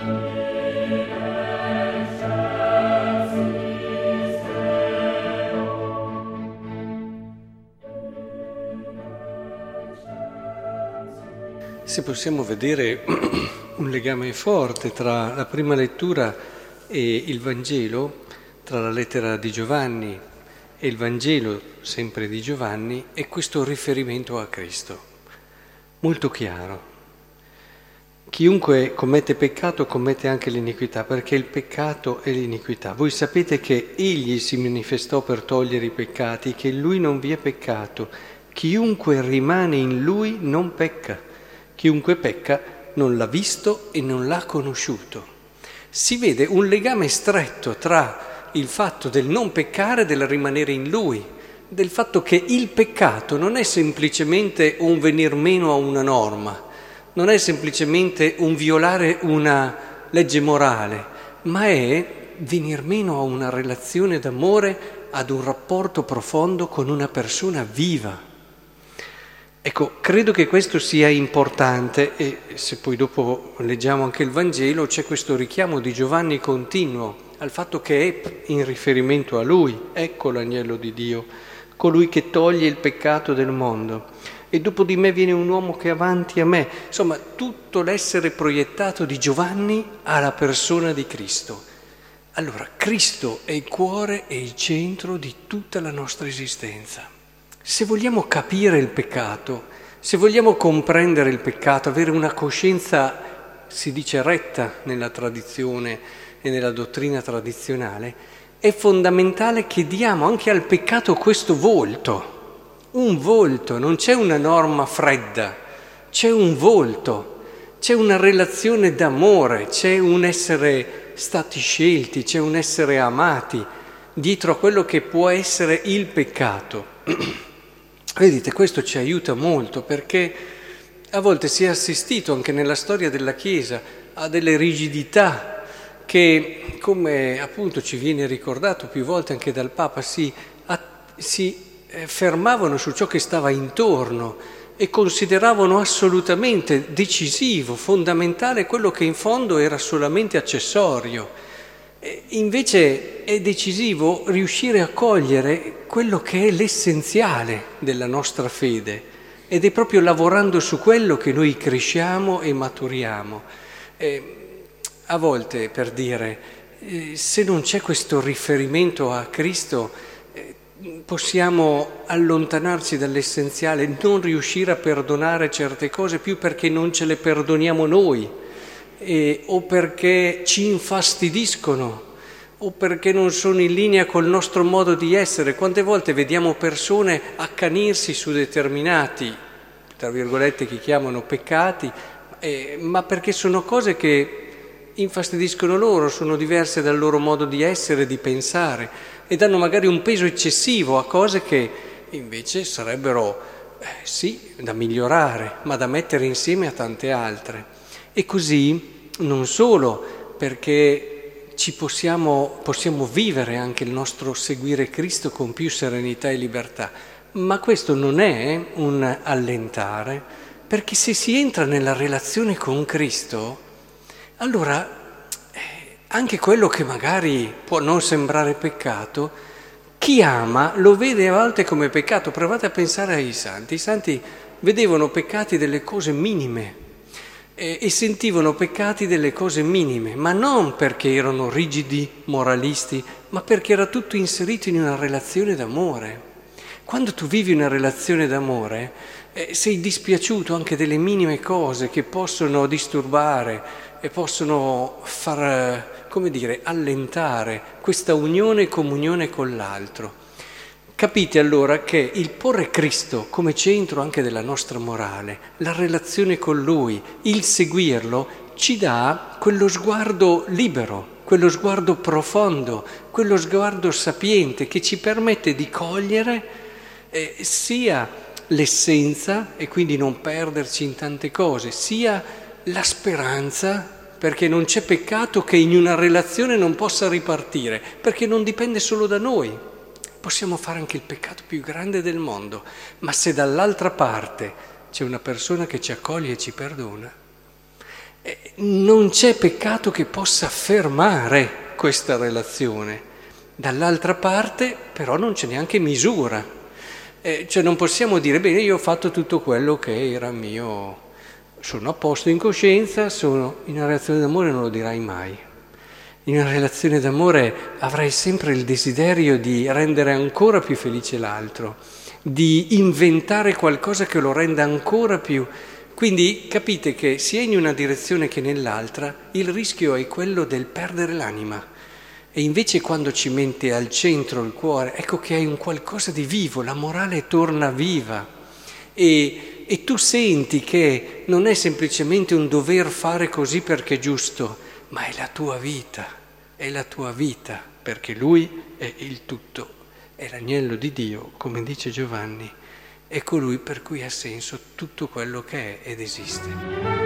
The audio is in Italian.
Se possiamo vedere un legame forte tra la prima lettura e il Vangelo, tra la lettera di Giovanni e il Vangelo sempre di Giovanni, è questo riferimento a Cristo, molto chiaro. Chiunque commette peccato commette anche l'iniquità, perché il peccato è l'iniquità. Voi sapete che Egli si manifestò per togliere i peccati, che in Lui non vi è peccato. Chiunque rimane in Lui non pecca. Chiunque pecca non l'ha visto e non l'ha conosciuto. Si vede un legame stretto tra il fatto del non peccare e del rimanere in lui, del fatto che il peccato non è semplicemente un venir meno a una norma, non è semplicemente un violare una legge morale, ma è venir meno a una relazione d'amore, ad un rapporto profondo con una persona viva. Ecco, credo che questo sia importante e se poi dopo leggiamo anche il Vangelo c'è questo richiamo di Giovanni continuo al fatto che è in riferimento a lui, ecco l'agnello di Dio, colui che toglie il peccato del mondo. E dopo di me viene un uomo che è avanti a me. Insomma, tutto l'essere proiettato di Giovanni alla persona di Cristo. Allora, Cristo è il cuore e il centro di tutta la nostra esistenza. Se vogliamo capire il peccato, se vogliamo comprendere il peccato, avere una coscienza, si dice retta nella tradizione e nella dottrina tradizionale, è fondamentale che diamo anche al peccato questo volto, un volto, non c'è una norma fredda, c'è un volto, c'è una relazione d'amore, c'è un essere stati scelti, c'è un essere amati dietro a quello che può essere il peccato. Vedete, questo ci aiuta molto perché a volte si è assistito anche nella storia della Chiesa a delle rigidità che, come appunto ci viene ricordato più volte anche dal Papa, si, a, si fermavano su ciò che stava intorno e consideravano assolutamente decisivo, fondamentale quello che in fondo era solamente accessorio. Invece è decisivo riuscire a cogliere quello che è l'essenziale della nostra fede ed è proprio lavorando su quello che noi cresciamo e maturiamo. Eh, a volte, per dire, eh, se non c'è questo riferimento a Cristo, eh, possiamo allontanarci dall'essenziale, non riuscire a perdonare certe cose più perché non ce le perdoniamo noi eh, o perché ci infastidiscono o perché non sono in linea col nostro modo di essere. Quante volte vediamo persone accanirsi su determinati, tra virgolette, che chiamano peccati, eh, ma perché sono cose che infastidiscono loro, sono diverse dal loro modo di essere, di pensare e danno magari un peso eccessivo a cose che invece sarebbero, eh, sì, da migliorare, ma da mettere insieme a tante altre. E così non solo perché ci possiamo, possiamo vivere anche il nostro seguire Cristo con più serenità e libertà, ma questo non è un allentare, perché se si entra nella relazione con Cristo, allora eh, anche quello che magari può non sembrare peccato, chi ama lo vede a volte come peccato. Provate a pensare ai santi. I santi vedevano peccati delle cose minime, e, e sentivano peccati delle cose minime, ma non perché erano rigidi moralisti, ma perché era tutto inserito in una relazione d'amore. Quando tu vivi una relazione d'amore, eh, sei dispiaciuto anche delle minime cose che possono disturbare e possono far, come dire, allentare questa unione e comunione con l'altro. Capite allora che il porre Cristo come centro anche della nostra morale, la relazione con Lui, il seguirlo, ci dà quello sguardo libero, quello sguardo profondo, quello sguardo sapiente che ci permette di cogliere eh, sia l'essenza e quindi non perderci in tante cose, sia la speranza perché non c'è peccato che in una relazione non possa ripartire, perché non dipende solo da noi, Possiamo fare anche il peccato più grande del mondo, ma se dall'altra parte c'è una persona che ci accoglie e ci perdona, eh, non c'è peccato che possa fermare questa relazione. Dall'altra parte però non c'è neanche misura. Eh, cioè non possiamo dire, bene, io ho fatto tutto quello che era mio sono a posto in coscienza, sono in una relazione d'amore non lo dirai mai. In una relazione d'amore avrai sempre il desiderio di rendere ancora più felice l'altro, di inventare qualcosa che lo renda ancora più. Quindi capite che sia in una direzione che nell'altra il rischio è quello del perdere l'anima. E invece quando ci mette al centro il cuore, ecco che hai un qualcosa di vivo, la morale torna viva. E, e tu senti che non è semplicemente un dover fare così perché è giusto, ma è la tua vita, è la tua vita, perché Lui è il tutto, è l'agnello di Dio, come dice Giovanni, è colui per cui ha senso tutto quello che è ed esiste.